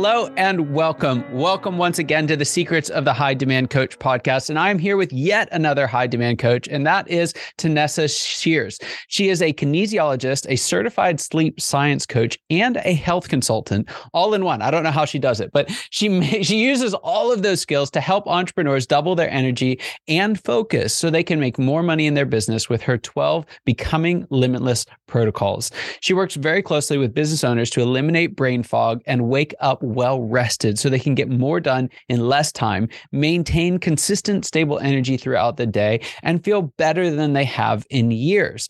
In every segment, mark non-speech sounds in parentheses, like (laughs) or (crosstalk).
Hello, and welcome. Welcome once again to the Secrets of the High Demand Coach podcast. And I'm here with yet another high demand coach, and that is Tanessa Shears. She is a kinesiologist, a certified sleep science coach, and a health consultant, all in one. I don't know how she does it, but she (laughs) she uses all of those skills to help entrepreneurs double their energy and focus so they can make more money in their business with her 12 Becoming Limitless protocols. She works very closely with business owners to eliminate brain fog and wake up well rested so they can get more done in less time, maintain consistent, stable energy throughout the day, and feel better than they have in years.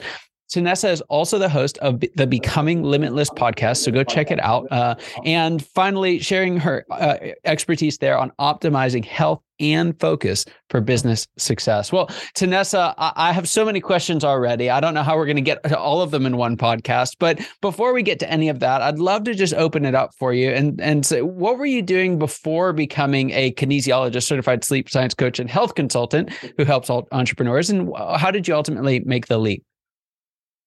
Tanessa is also the host of the Becoming Limitless podcast, so go check it out. Uh, and finally, sharing her uh, expertise there on optimizing health and focus for business success. Well, Tanessa, I have so many questions already. I don't know how we're going to get to all of them in one podcast, but before we get to any of that, I'd love to just open it up for you and and say what were you doing before becoming a kinesiologist, certified sleep science coach, and health consultant who helps entrepreneurs, and how did you ultimately make the leap?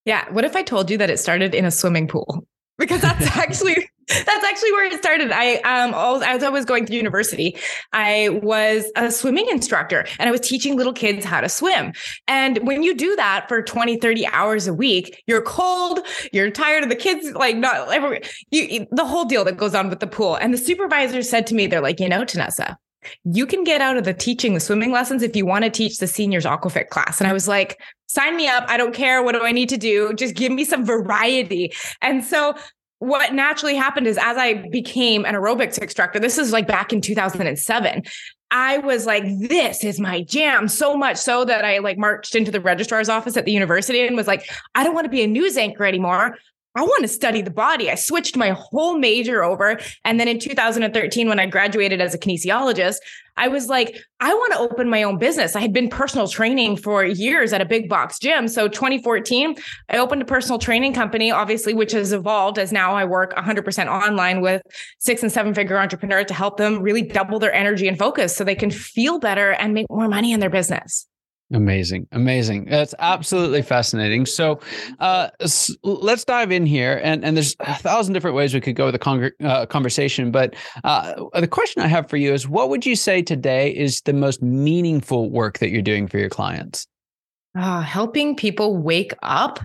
Yeah. What if I told you that it started in a swimming pool? (laughs) Because that's (laughs) actually that's actually where it started. I um as I was going through university, I was a swimming instructor and I was teaching little kids how to swim. And when you do that for 20, 30 hours a week, you're cold, you're tired of the kids, like not every, you, the whole deal that goes on with the pool. And the supervisor said to me, they're like, you know, Tanessa, you can get out of the teaching the swimming lessons if you want to teach the seniors aquafit class. And I was like, sign me up. I don't care. What do I need to do? Just give me some variety. And so what naturally happened is as I became an aerobics instructor, this is like back in 2007. I was like, this is my jam so much so that I like marched into the registrar's office at the university and was like, I don't want to be a news anchor anymore. I want to study the body. I switched my whole major over. And then in 2013, when I graduated as a kinesiologist, I was like, I want to open my own business. I had been personal training for years at a big box gym. So 2014, I opened a personal training company, obviously, which has evolved as now I work 100% online with six and seven figure entrepreneurs to help them really double their energy and focus so they can feel better and make more money in their business. Amazing, amazing. That's absolutely fascinating. So, uh, let's dive in here, and and there's a thousand different ways we could go with the con- uh, conversation. But uh, the question I have for you is, what would you say today is the most meaningful work that you're doing for your clients? Uh, helping people wake up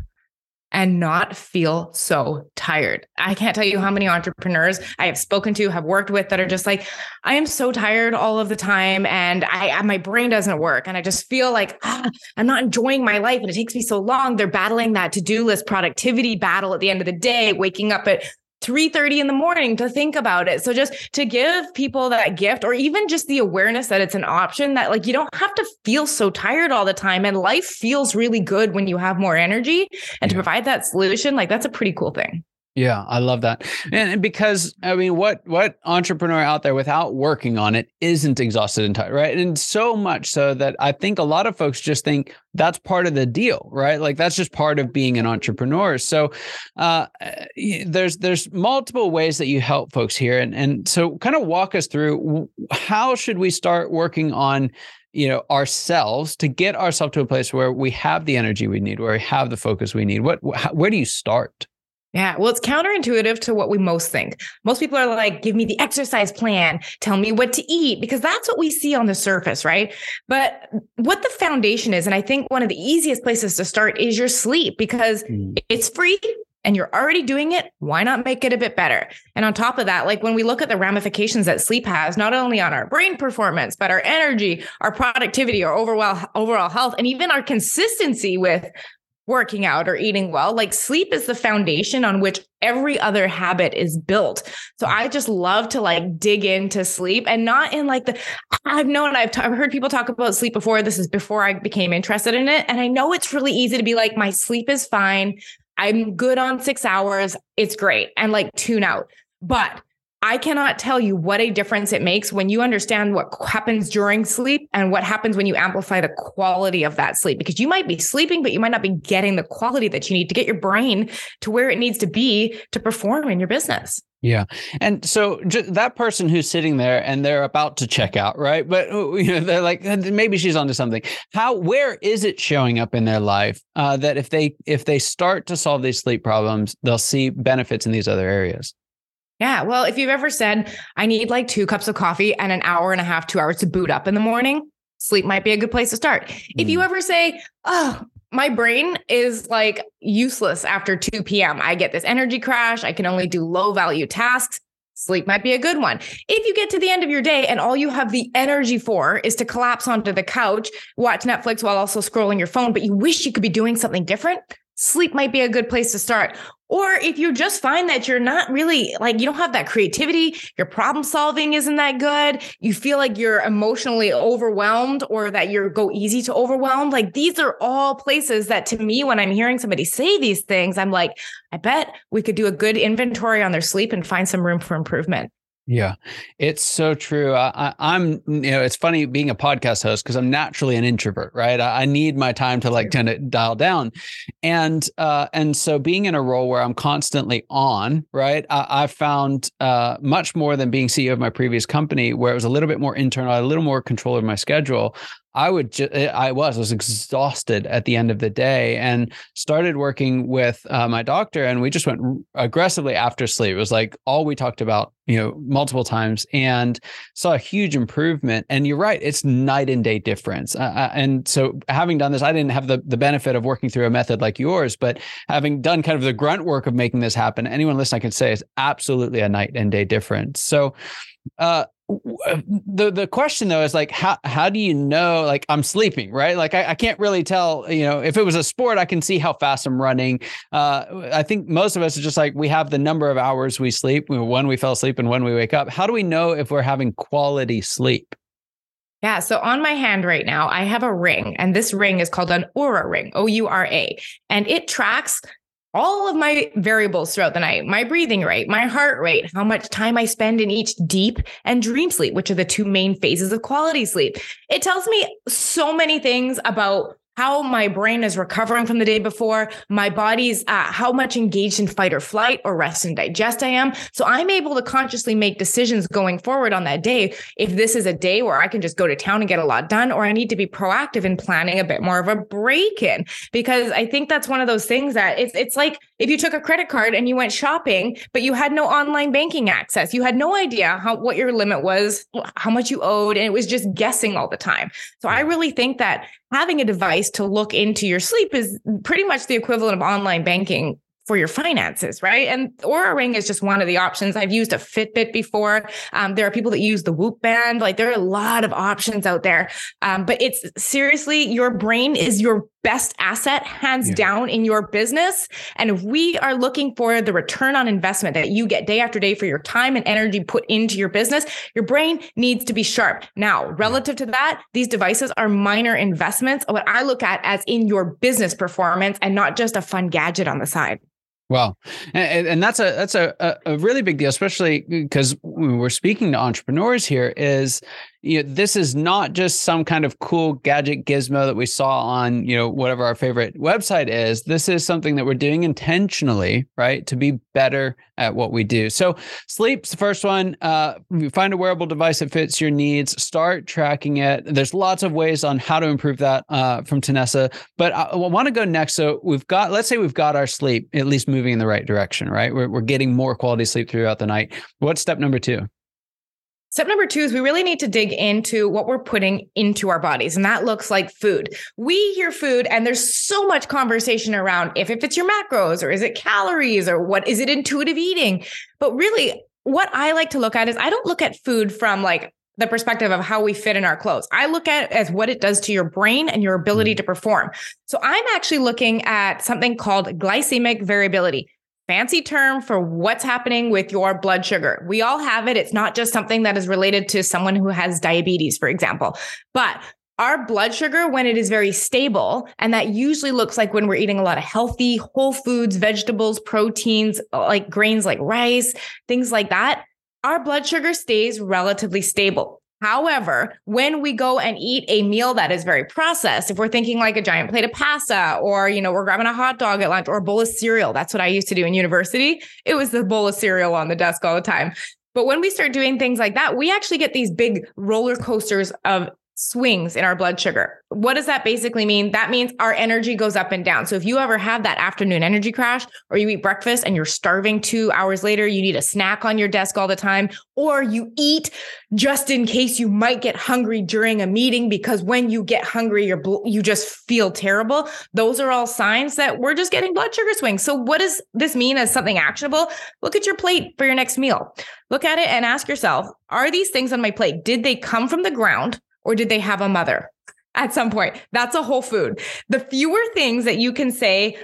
and not feel so tired. I can't tell you how many entrepreneurs I have spoken to, have worked with that are just like, I am so tired all of the time and I my brain doesn't work and I just feel like ah, I'm not enjoying my life and it takes me so long. They're battling that to-do list productivity battle at the end of the day, waking up at 3:30 in the morning to think about it. So just to give people that gift or even just the awareness that it's an option that like you don't have to feel so tired all the time and life feels really good when you have more energy and yeah. to provide that solution like that's a pretty cool thing. Yeah, I love that. And because I mean, what what entrepreneur out there without working on it isn't exhausted and tired, right? And so much so that I think a lot of folks just think that's part of the deal, right? Like that's just part of being an entrepreneur. So uh, there's there's multiple ways that you help folks here, and and so kind of walk us through how should we start working on you know ourselves to get ourselves to a place where we have the energy we need where we have the focus we need what where do you start yeah, well, it's counterintuitive to what we most think. Most people are like, give me the exercise plan, tell me what to eat, because that's what we see on the surface, right? But what the foundation is, and I think one of the easiest places to start is your sleep because mm. it's free and you're already doing it, why not make it a bit better? And on top of that, like when we look at the ramifications that sleep has, not only on our brain performance, but our energy, our productivity, our overall overall health, and even our consistency with working out or eating well. Like sleep is the foundation on which every other habit is built. So I just love to like dig into sleep and not in like the, I've known, I've, t- I've heard people talk about sleep before. This is before I became interested in it. And I know it's really easy to be like, my sleep is fine. I'm good on six hours. It's great. And like tune out. But I cannot tell you what a difference it makes when you understand what happens during sleep and what happens when you amplify the quality of that sleep. Because you might be sleeping, but you might not be getting the quality that you need to get your brain to where it needs to be to perform in your business. Yeah. And so that person who's sitting there and they're about to check out, right? But uh, you know, they're like, maybe she's onto something. How, where is it showing up in their life uh, that if they, if they start to solve these sleep problems, they'll see benefits in these other areas? Yeah. Well, if you've ever said, I need like two cups of coffee and an hour and a half, two hours to boot up in the morning, sleep might be a good place to start. Mm. If you mm. ever say, Oh, my brain is like useless after 2 p.m., I get this energy crash, I can only do low value tasks. Sleep might be a good one. If you get to the end of your day and all you have the energy for is to collapse onto the couch, watch Netflix while also scrolling your phone, but you wish you could be doing something different, sleep might be a good place to start. Or if you just find that you're not really like, you don't have that creativity, your problem solving isn't that good, you feel like you're emotionally overwhelmed or that you go easy to overwhelm. Like these are all places that to me, when I'm hearing somebody say these things, I'm like, I bet we could do a good inventory on their sleep and find some room for improvement. Yeah, it's so true. I, am you know, it's funny being a podcast host because I'm naturally an introvert, right? I, I, need my time to like kind of dial down, and uh, and so being in a role where I'm constantly on, right? I, I found uh, much more than being CEO of my previous company, where it was a little bit more internal, a little more control of my schedule. I would just, eh, I was, I was exhausted at the end of the day and started working with uh, my doctor. And we just went aggressively after sleep. It was like all we talked about, you know, multiple times and saw a huge improvement. And you're right, it's night and day difference. Uh, uh, and so having done this, I didn't have the, the benefit of working through a method like yours, but having done kind of the grunt work of making this happen, anyone listening, I can say is absolutely a night and day difference. So, uh, the the question though is like how how do you know like I'm sleeping right? Like I, I can't really tell you know if it was a sport I can see how fast I'm running. Uh, I think most of us are just like we have the number of hours we sleep when we fell asleep and when we wake up. How do we know if we're having quality sleep? Yeah. So on my hand right now, I have a ring, and this ring is called an Oura ring, O U R A, and it tracks all of my variables throughout the night my breathing rate, my heart rate, how much time I spend in each deep and dream sleep, which are the two main phases of quality sleep. It tells me so many things about how my brain is recovering from the day before, my body's uh, how much engaged in fight or flight or rest and digest I am. So I'm able to consciously make decisions going forward on that day. If this is a day where I can just go to town and get a lot done, or I need to be proactive in planning a bit more of a break in, because I think that's one of those things that it's it's like if you took a credit card and you went shopping, but you had no online banking access, you had no idea how what your limit was, how much you owed, and it was just guessing all the time. So I really think that having a device to look into your sleep is pretty much the equivalent of online banking for your finances, right? And Oura Ring is just one of the options. I've used a Fitbit before. Um, there are people that use the Whoop band. Like there are a lot of options out there. Um, but it's seriously, your brain is your best asset, hands yeah. down, in your business. And if we are looking for the return on investment that you get day after day for your time and energy put into your business, your brain needs to be sharp. Now, relative to that, these devices are minor investments. What I look at as in your business performance and not just a fun gadget on the side. Well, and, and, that's a that's a, a really big deal, especially uh, because we're speaking to entrepreneurs here. Is you know, this is not just some kind of cool gadget gizmo that we saw on, you know, whatever our favorite website is. This is something that we're doing intentionally, right, to be better at what we do. So, sleep's the first one. Uh, find a wearable device that fits your needs. Start tracking it. There's lots of ways on how to improve that uh, from Tanessa. But I, I want to go next. So, we've got, let's say we've got our sleep at least moving in the right direction, right? We're, we're getting more quality sleep throughout the night. What's step number two? Step number two is we really need to dig into what we're putting into our bodies, and that looks like food. We hear food, and there's so much conversation around if, if it's your macros or is it calories or what is it intuitive eating. But really, what I like to look at is I don't look at food from like the perspective of how we fit in our clothes. I look at it as what it does to your brain and your ability mm. to perform. So I'm actually looking at something called glycemic variability. Fancy term for what's happening with your blood sugar. We all have it. It's not just something that is related to someone who has diabetes, for example. But our blood sugar, when it is very stable, and that usually looks like when we're eating a lot of healthy whole foods, vegetables, proteins, like grains like rice, things like that, our blood sugar stays relatively stable. However, when we go and eat a meal that is very processed, if we're thinking like a giant plate of pasta or, you know, we're grabbing a hot dog at lunch or a bowl of cereal, that's what I used to do in university. It was the bowl of cereal on the desk all the time. But when we start doing things like that, we actually get these big roller coasters of swings in our blood sugar. What does that basically mean? That means our energy goes up and down. So if you ever have that afternoon energy crash or you eat breakfast and you're starving 2 hours later, you need a snack on your desk all the time or you eat just in case you might get hungry during a meeting because when you get hungry you're you just feel terrible. Those are all signs that we're just getting blood sugar swings. So what does this mean as something actionable? Look at your plate for your next meal. Look at it and ask yourself, are these things on my plate did they come from the ground? Or did they have a mother at some point? That's a whole food. The fewer things that you can say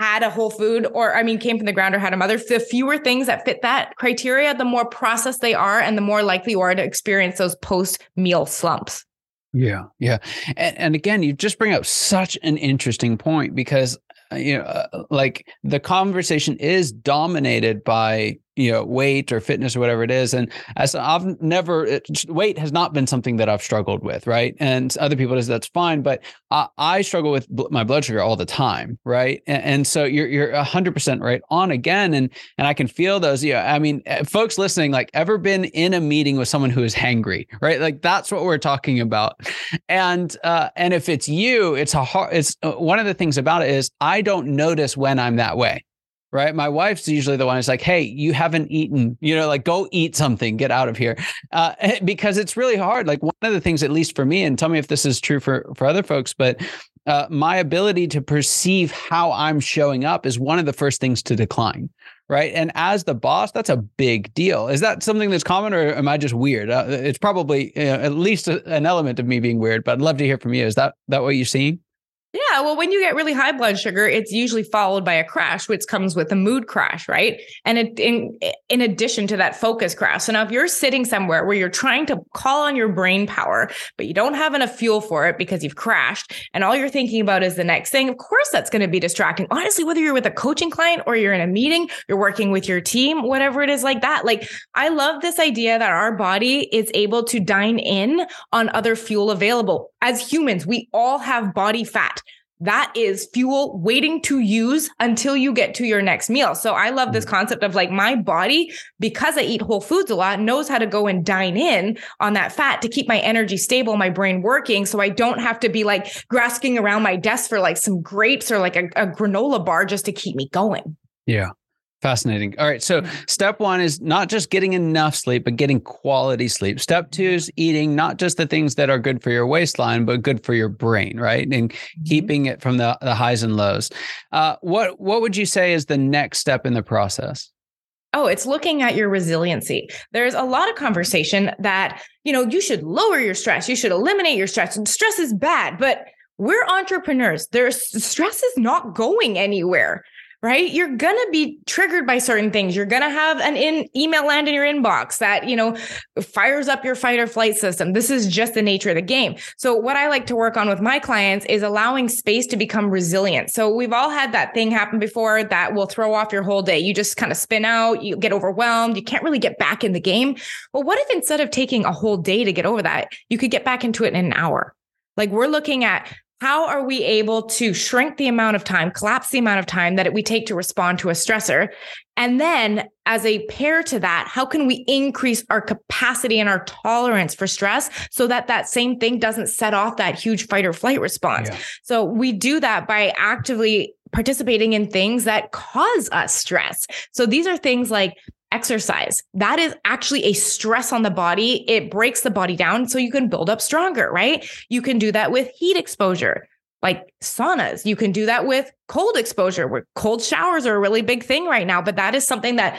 had a whole food or I mean came from the ground or had a mother, the fewer things that fit that criteria, the more processed they are and the more likely you are to experience those post meal slumps. Yeah, yeah. And, and again, you just bring up such an interesting point because uh, you know, uh, like the conversation is dominated by you know weight or fitness or whatever it is. And as i've never it, weight has not been something that i've struggled with right? And other people is that's fine but I, I, struggle with bl- my blood sugar all the time right? And, and, so you're you're 100% right on again. And and i can feel those yeah i mean eh, folks listening like ever been in a meeting with someone who is hangry right? Like that's what we're talking about. And uh and if it's you it's a hard it's uh, one of the things about it is i don't notice when i'm that way right? My wife's usually the one who's like, "Hey, you haven't eaten. You know, like go eat something. Get out of here," uh, (laughs) because it's really hard. Like one of the things, at least for me, and tell me if this is true for for other folks, but uh, my ability to perceive how I'm showing up is one of the first things to decline. Right. And as the boss, that's a big deal. Is that something that's common or am I just weird? Uh, it's probably you know, at least a, an element of me being weird, but I'd love to hear from you. Is that, that what you're seeing? Yeah, well, when you get really high blood sugar, it's usually followed by a crash, which comes with a mood crash, right? And it, in in addition to that focus crash. So now, if you're sitting somewhere where you're trying to call on your brain power, but you don't have enough fuel for it because you've crashed, and all you're thinking about is the next thing, of course, that's going to be distracting. Honestly, whether you're with a coaching client or you're in a meeting, you're working with your team, whatever it is like that. Like, I love this idea that our body is able to dine in on other fuel available. As humans, we all have body fat that is fuel waiting to use until you get to your next meal. So I love this mm. concept of like my body, because I eat whole foods a lot, knows how to go and dine in on that fat to keep my energy stable, my brain working. So I don't have to be like grasping around my desk for like some grapes or like a, a granola bar just to keep me going. Yeah. Fascinating. All right. So, step one is not just getting enough sleep, but getting quality sleep. Step two is eating not just the things that are good for your waistline, but good for your brain, right? And mm-hmm. keeping it from the, the highs and lows. Uh, what What would you say is the next step in the process? Oh, it's looking at your resiliency. There's a lot of conversation that, you know, you should lower your stress, you should eliminate your stress. and Stress is bad, but we're entrepreneurs. There's stress is not going anywhere right? You're going to be triggered by certain things. You're going to have an in email land in your inbox that, you know, fires up your fight or flight system. This is just the nature of the game. So what I like to work on with my clients is allowing space to become resilient. So we've all had that thing happen before that will throw off your whole day. You just kind of spin out, you get overwhelmed, you can't really get back in the game. Well, what if instead of taking a whole day to get over that, you could get back into it in an hour? Like we're looking at how are we able to shrink the amount of time, collapse the amount of time that we take to respond to a stressor? And then, as a pair to that, how can we increase our capacity and our tolerance for stress so that that same thing doesn't set off that huge fight or flight response? Yeah. So, we do that by actively participating in things that cause us stress. So, these are things like exercise. That is actually a stress on the body. It breaks the body down so you can build up stronger, right? You can do that with heat exposure, like saunas. You can do that with cold exposure, where cold showers are a really big thing right now. But that is something that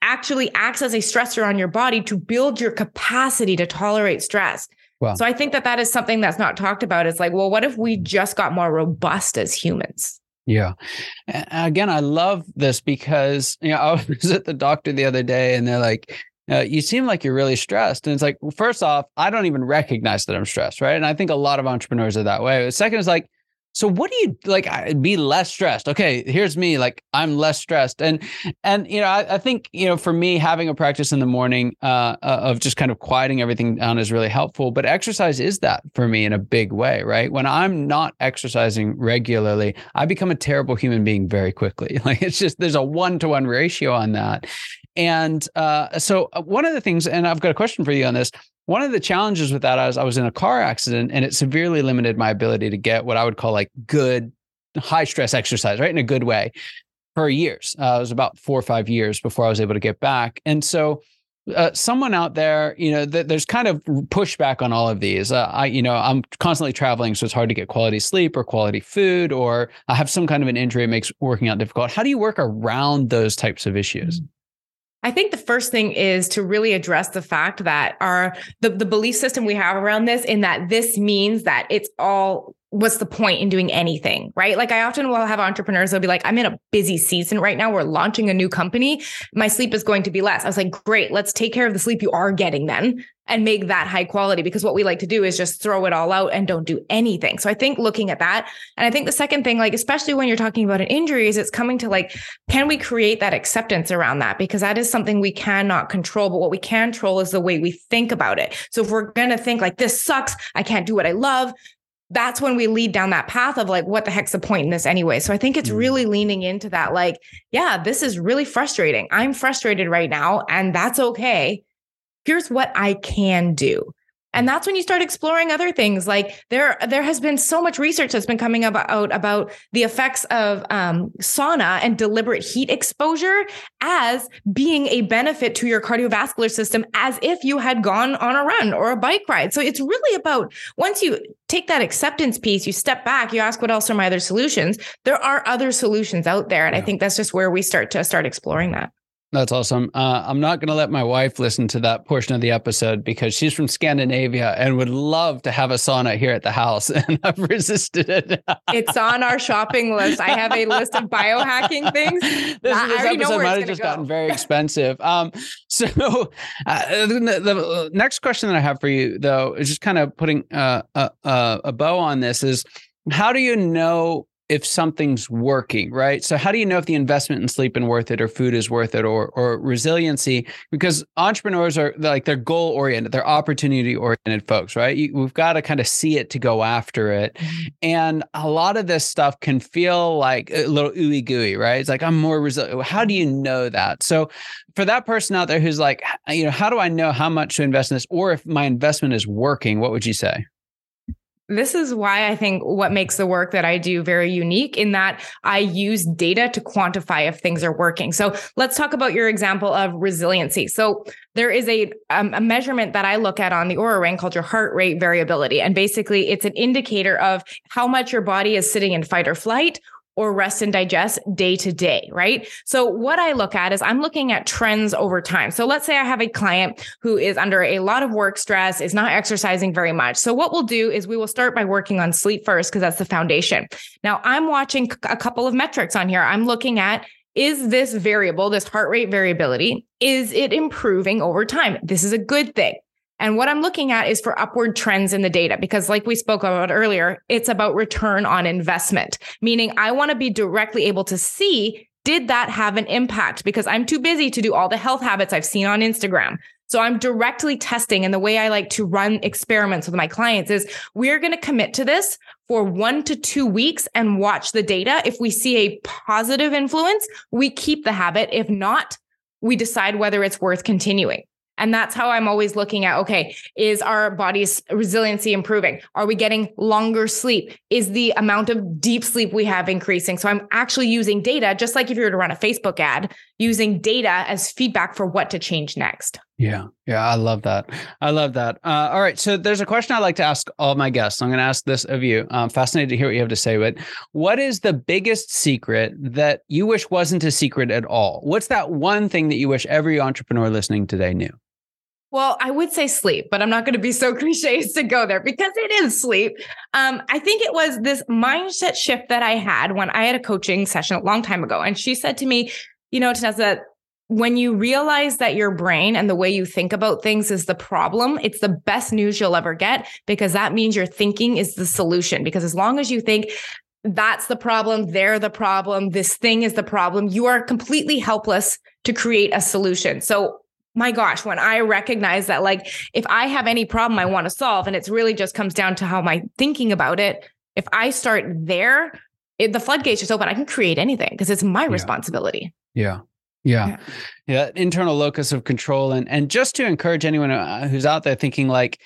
actually acts as a stressor on your body to build your capacity to tolerate stress. Wow. So I think that that is something that's not talked about. It's like, well, what if we mm. just got more robust as humans? Yeah. Again, I love this because you know (laughs) I was at the doctor the other day, and they're like, uh, "You seem like you're really stressed." And it's like, well, first off, I don't even recognize that I'm stressed, right? And I think a lot of entrepreneurs are that way. The second is like, so what do you like be less stressed? Okay here's me like i'm less stressed. And and you know I, I think you know for me having a practice in the morning uh, uh, of just kind of quieting everything down is really helpful. But exercise is that for me in a big way right? When i'm not exercising regularly i become a terrible human being very quickly. (laughs) Like it's just there's a one-to-one ratio on that. And uh, so uh, one of the things and i've got a question for you on this one of the challenges with that is I was in a car accident and it severely limited my ability to get what I would call like good high stress exercise, right? In a good way for years. Uh, it was about four or five years before I was able to get back. And so uh, someone out there, you know, th- there's kind of pushback on all of these. Uh, I, you know, I'm constantly traveling, so it's hard to get quality sleep or quality food, or I have some kind of an injury that makes working out difficult. How do you work around those types of issues? I think the first thing is to really address the fact that our the, the belief system we have around this in that this means that it's all what's the point in doing anything, right? Like I often will have entrepreneurs that'll be like, I'm in a busy season right now. We're launching a new company. My sleep is going to be less. I was like, great, let's take care of the sleep you are getting then and make that high quality because what we like to do is just throw it all out and don't do anything. So I think looking at that, and I think the second thing, like especially when you're talking about an injury, is it's coming to like, can we create that acceptance around that? Because that is something we cannot control, but what we can control is the way we think about it. So if we're gonna think like this sucks, I can't do what I love, that's when we lead down that path of like, what the heck's the point in this anyway? So I think it's mm. really leaning into that, like, yeah, this is really frustrating. I'm frustrated right now, and that's okay. Here's what I can do. And that's when you start exploring other things. Like there, there has been so much research that's been coming about about the effects of um, sauna and deliberate heat exposure as being a benefit to your cardiovascular system, as if you had gone on a run or a bike ride. So it's really about once you take that acceptance piece, you step back, you ask, what else are my other solutions? There are other solutions out there, and yeah. I think that's just where we start to start exploring that. That's awesome. Uh, I'm not going to let my wife listen to that portion of the episode because she's from Scandinavia and would love to have a sauna here at the house, (laughs) and I've resisted it. it's on our shopping list. I have a list of biohacking things. (laughs) This, this episode might have just go. gotten very expensive. Um, (laughs) so uh, the, the, next question that I have for you, though, is just kind of putting uh, a, a, a bow on this: is how do you know if something's working, right? So how do you know if the investment in sleep is worth it or food is worth it or or resiliency? Because entrepreneurs are like they're goal oriented, they're opportunity oriented folks, right? You, we've got to kind of see it to go after it. Mm-hmm. And a lot of this stuff can feel like a little ooey gooey, right? It's like I'm more resilient. How do you know that? So for that person out there who's like, you know, how do I know how much to invest in this or if my investment is working? What would you say? This is why I think what makes the work that I do very unique in that I use data to quantify if things are working. So let's talk about your example of resiliency. So there is a, um, a measurement that I look at on the Oura Ring called your heart rate variability. And basically, it's an indicator of how much your body is sitting in fight or flight or rest and digest day to day, right? So what I look at is I'm looking at trends over time. So let's say I have a client who is under a lot of work stress, is not exercising very much. So what we'll do is we will start by working on sleep first because that's the foundation. Now I'm watching a couple of metrics on here. I'm looking at is this variable, this heart rate variability, is it improving over time? This is a good thing. And what I'm looking at is for upward trends in the data, because like we spoke about earlier, it's about return on investment, meaning I want to be directly able to see did that have an impact? Because I'm too busy to do all the health habits I've seen on Instagram. So I'm directly testing. And the way I like to run experiments with my clients is we're going to commit to this for one to two weeks and watch the data. If we see a positive influence, we keep the habit. If not, we decide whether it's worth continuing. And that's how I'm always looking at okay, is our body's resiliency improving? Are we getting longer sleep? Is the amount of deep sleep we have increasing? So I'm actually using data, just like if you were to run a Facebook ad, using data as feedback for what to change next. Yeah. Yeah. I love that. I love that. Uh, all right. So there's a question I like to ask all my guests. I'm going to ask this of you. I'm fascinated to hear what you have to say. But what is the biggest secret that you wish wasn't a secret at all? What's that one thing that you wish every entrepreneur listening today knew? Well, I would say sleep, but I'm not going to be so (laughs) cliche as to go there because it is sleep. Um, I think it was this mindset shift that I had when I had a coaching session a long time ago. And she said to me, you know, Tanessa, when you realize that your brain and the way you think about things is the problem, it's the best news you'll ever get because that means your thinking is the solution. Because as long as you think, that's the problem, they're the problem, this thing is the problem, you are completely helpless to create a solution. So my gosh, when I recognize that, like, if I have any problem I want to solve, and it's really just comes down to how my thinking about it, if I start there, it, the floodgates just open. I can create anything because it's my yeah. responsibility. Yeah. Yeah. yeah. Yeah. Internal locus of control. And, and just to encourage anyone uh, who's out there thinking like,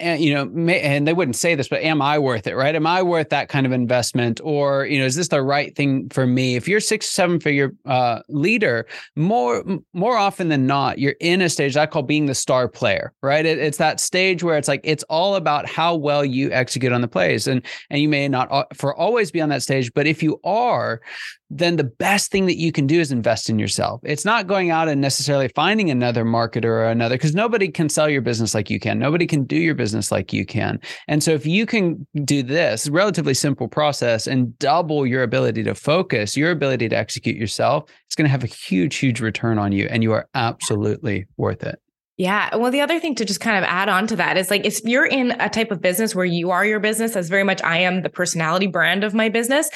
and, you know, and they wouldn't say this, but am I worth it? Right? Am I worth that kind of investment, or you know, is this the right thing for me? If you're six, seven figure uh, leader, more more often than not, you're in a stage I call being the star player. Right? It, it's that stage where it's like it's all about how well you execute on the plays, and and you may not uh, for always be on that stage, but if you are, then the best thing that you can do is invest in yourself. It's not going out and necessarily finding another marketer or another, because nobody can sell your business like you can. Nobody can do your business like you can. And so if you can do this relatively simple process and double your ability to focus, your ability to execute yourself, it's going to have a huge, huge return on you. And you are absolutely worth it. Yeah. Well, the other thing to just kind of add on to that is like if you're in a type of business where you are your business, as very much I am the personality brand of my business,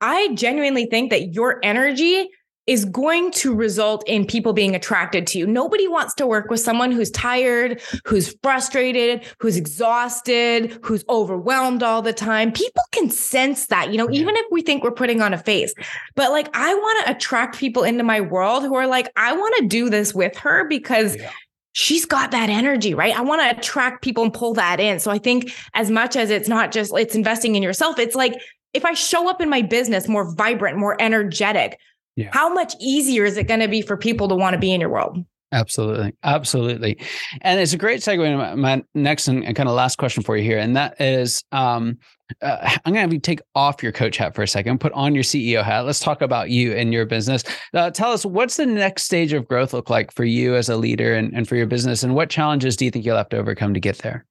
I genuinely think that your energy is going to result in people being attracted to you. Nobody wants to work with someone who's tired, who's frustrated, who's exhausted, who's overwhelmed all the time. People can sense that, you know, even if we think we're putting on a face. But like, I want to attract people into my world who are like, I want to do this with her because. Yeah she's got that energy, right? I want to attract people and pull that in. So I think as much as it's not just it's investing in yourself, it's like if I show up in my business more vibrant, more energetic, yeah. how much easier is it going to be for people to want to be in your world? Absolutely. Absolutely. And it's a great segue into my, my next and, and, kind of last question for you here. And that is um, uh, I'm going to have you take off your coach hat for a second, put on your CEO hat. Let's talk about you and your business. Uh, tell us what's the next stage of growth look like for you as a leader and, and for your business? And what challenges do you think you'll have to overcome to get there?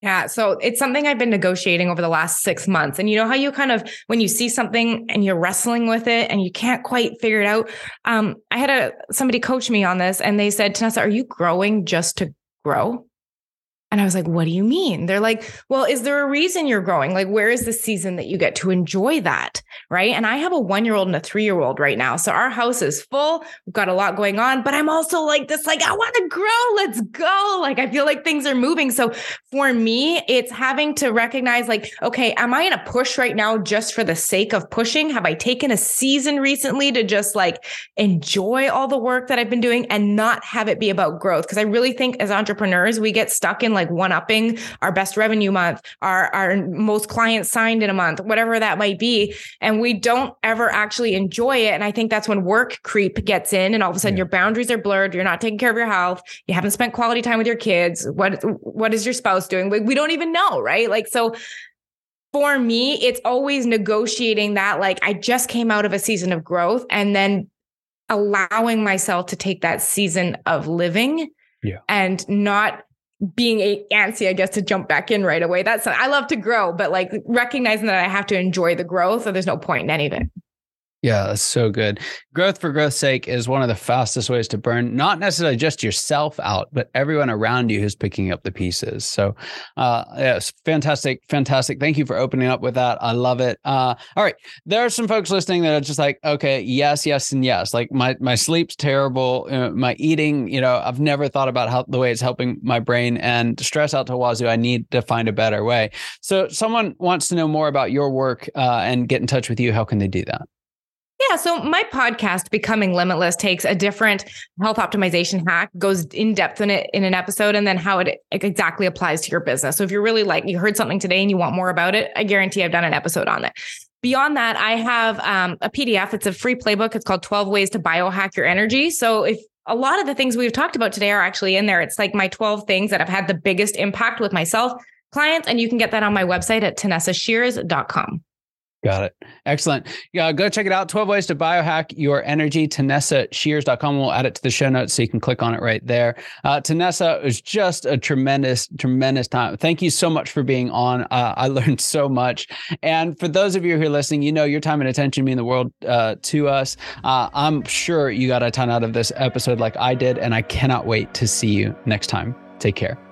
Yeah. So it's something I've been negotiating over the last six months. And you know how you kind of, when you see something and you're wrestling with it and you can't quite figure it out. Um, I had a somebody coach me on this and they said, Tanessa, are you growing just to grow? And I was like, what do you mean? They're like, well, is there a reason you're growing? Like, where is the season that you get to enjoy that? Right. And I have a one year old and a three year old right now. So our house is full. We've got a lot going on, but I'm also like this, like, I want to grow. Let's go. Like, I feel like things are moving. So for me, it's having to recognize, like, okay, am I in a push right now just for the sake of pushing? Have I taken a season recently to just like enjoy all the work that I've been doing and not have it be about growth? Because I really think as entrepreneurs, we get stuck in like one upping our best revenue month, our, our most clients signed in a month, whatever that might be. And we don't ever actually enjoy it. And I think that's when work creep gets in and all of a sudden yeah. your boundaries are blurred. You're not taking care of your health. You haven't spent quality time with your kids. What, what is your spouse doing? We, we don't even know. Right. Like, so for me, it's always negotiating that. Like, I just came out of a season of growth and then allowing myself to take that season of living yeah. and not being a antsy, I guess, to jump back in right away. That's I love to grow, but like recognizing that I have to enjoy the growth, or there's no point in any of it. Yeah, that's so good. Growth for growth's sake is one of the fastest ways to burn not necessarily just yourself out, but everyone around you who's picking up the pieces. So, uh, yes, fantastic, fantastic. Thank you for opening up with that. I love it. Uh, all right, there are some folks listening that are just like, okay, yes, yes, and yes. Like my my sleep's terrible, uh, my eating. You know, I've never thought about how the way it's helping my brain and stress out to wazoo. I need to find a better way. So, someone wants to know more about your work uh, and get in touch with you. How can they do that? Yeah. So my podcast, Becoming Limitless, takes a different health optimization hack, goes in depth in it in an episode, and then how it exactly applies to your business. So if you're really like you heard something today and you want more about it, I guarantee I've done an episode on it. Beyond that, I have um, a PDF. It's a free playbook. It's called 12 Ways to Biohack Your Energy. So if a lot of the things we've talked about today are actually in there. It's like my 12 things that have had the biggest impact with myself, clients, and you can get that on my website at tanessashears.com. Got it. Excellent. Yeah, go check it out. 12 ways to biohack your energy. TanessaShears.com. We'll add it to the show notes so you can click on it right there. Uh, Tanessa, it was just a tremendous, tremendous time. Thank you so much for being on. Uh, I (laughs) learned so much. And for those of you who are listening, you know your time and attention mean the world uh, to us. Uh, I'm sure you got a ton out of this episode like I did, and I cannot wait to see you next time. Take care.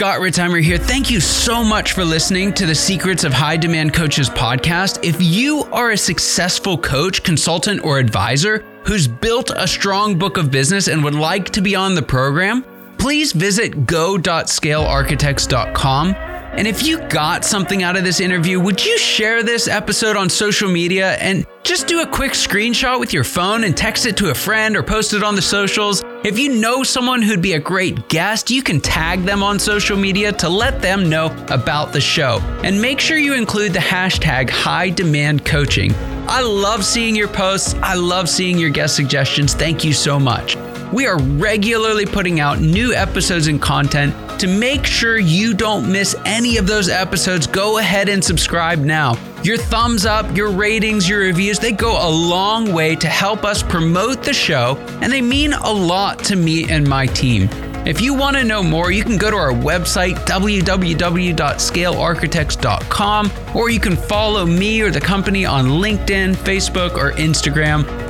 Scott Ritzheimer here. Thank you so much for listening to the Secrets of High Demand Coaches podcast. If you are a successful coach, consultant, or advisor who's built a strong book of business and would like to be on the program, please visit go.scalearchitects.com and if you got something out of this interview, would you share this episode on social media and just do a quick screenshot with your phone and text it to a friend or post it on the socials? If you know someone who'd be a great guest, you can tag them on social media to let them know about the show. And make sure you include the hashtag high demand coaching. I love seeing your posts. I love seeing your guest suggestions. Thank you so much. We are regularly putting out new episodes and content. To make sure you don't miss any of those episodes, go ahead and subscribe now. Your thumbs up, your ratings, your reviews, they go a long way to help us promote the show, and they mean a lot to me and my team. If you want to know more, you can go to our website, www.scalearchitects.com, or you can follow me or the company on LinkedIn, Facebook, or Instagram.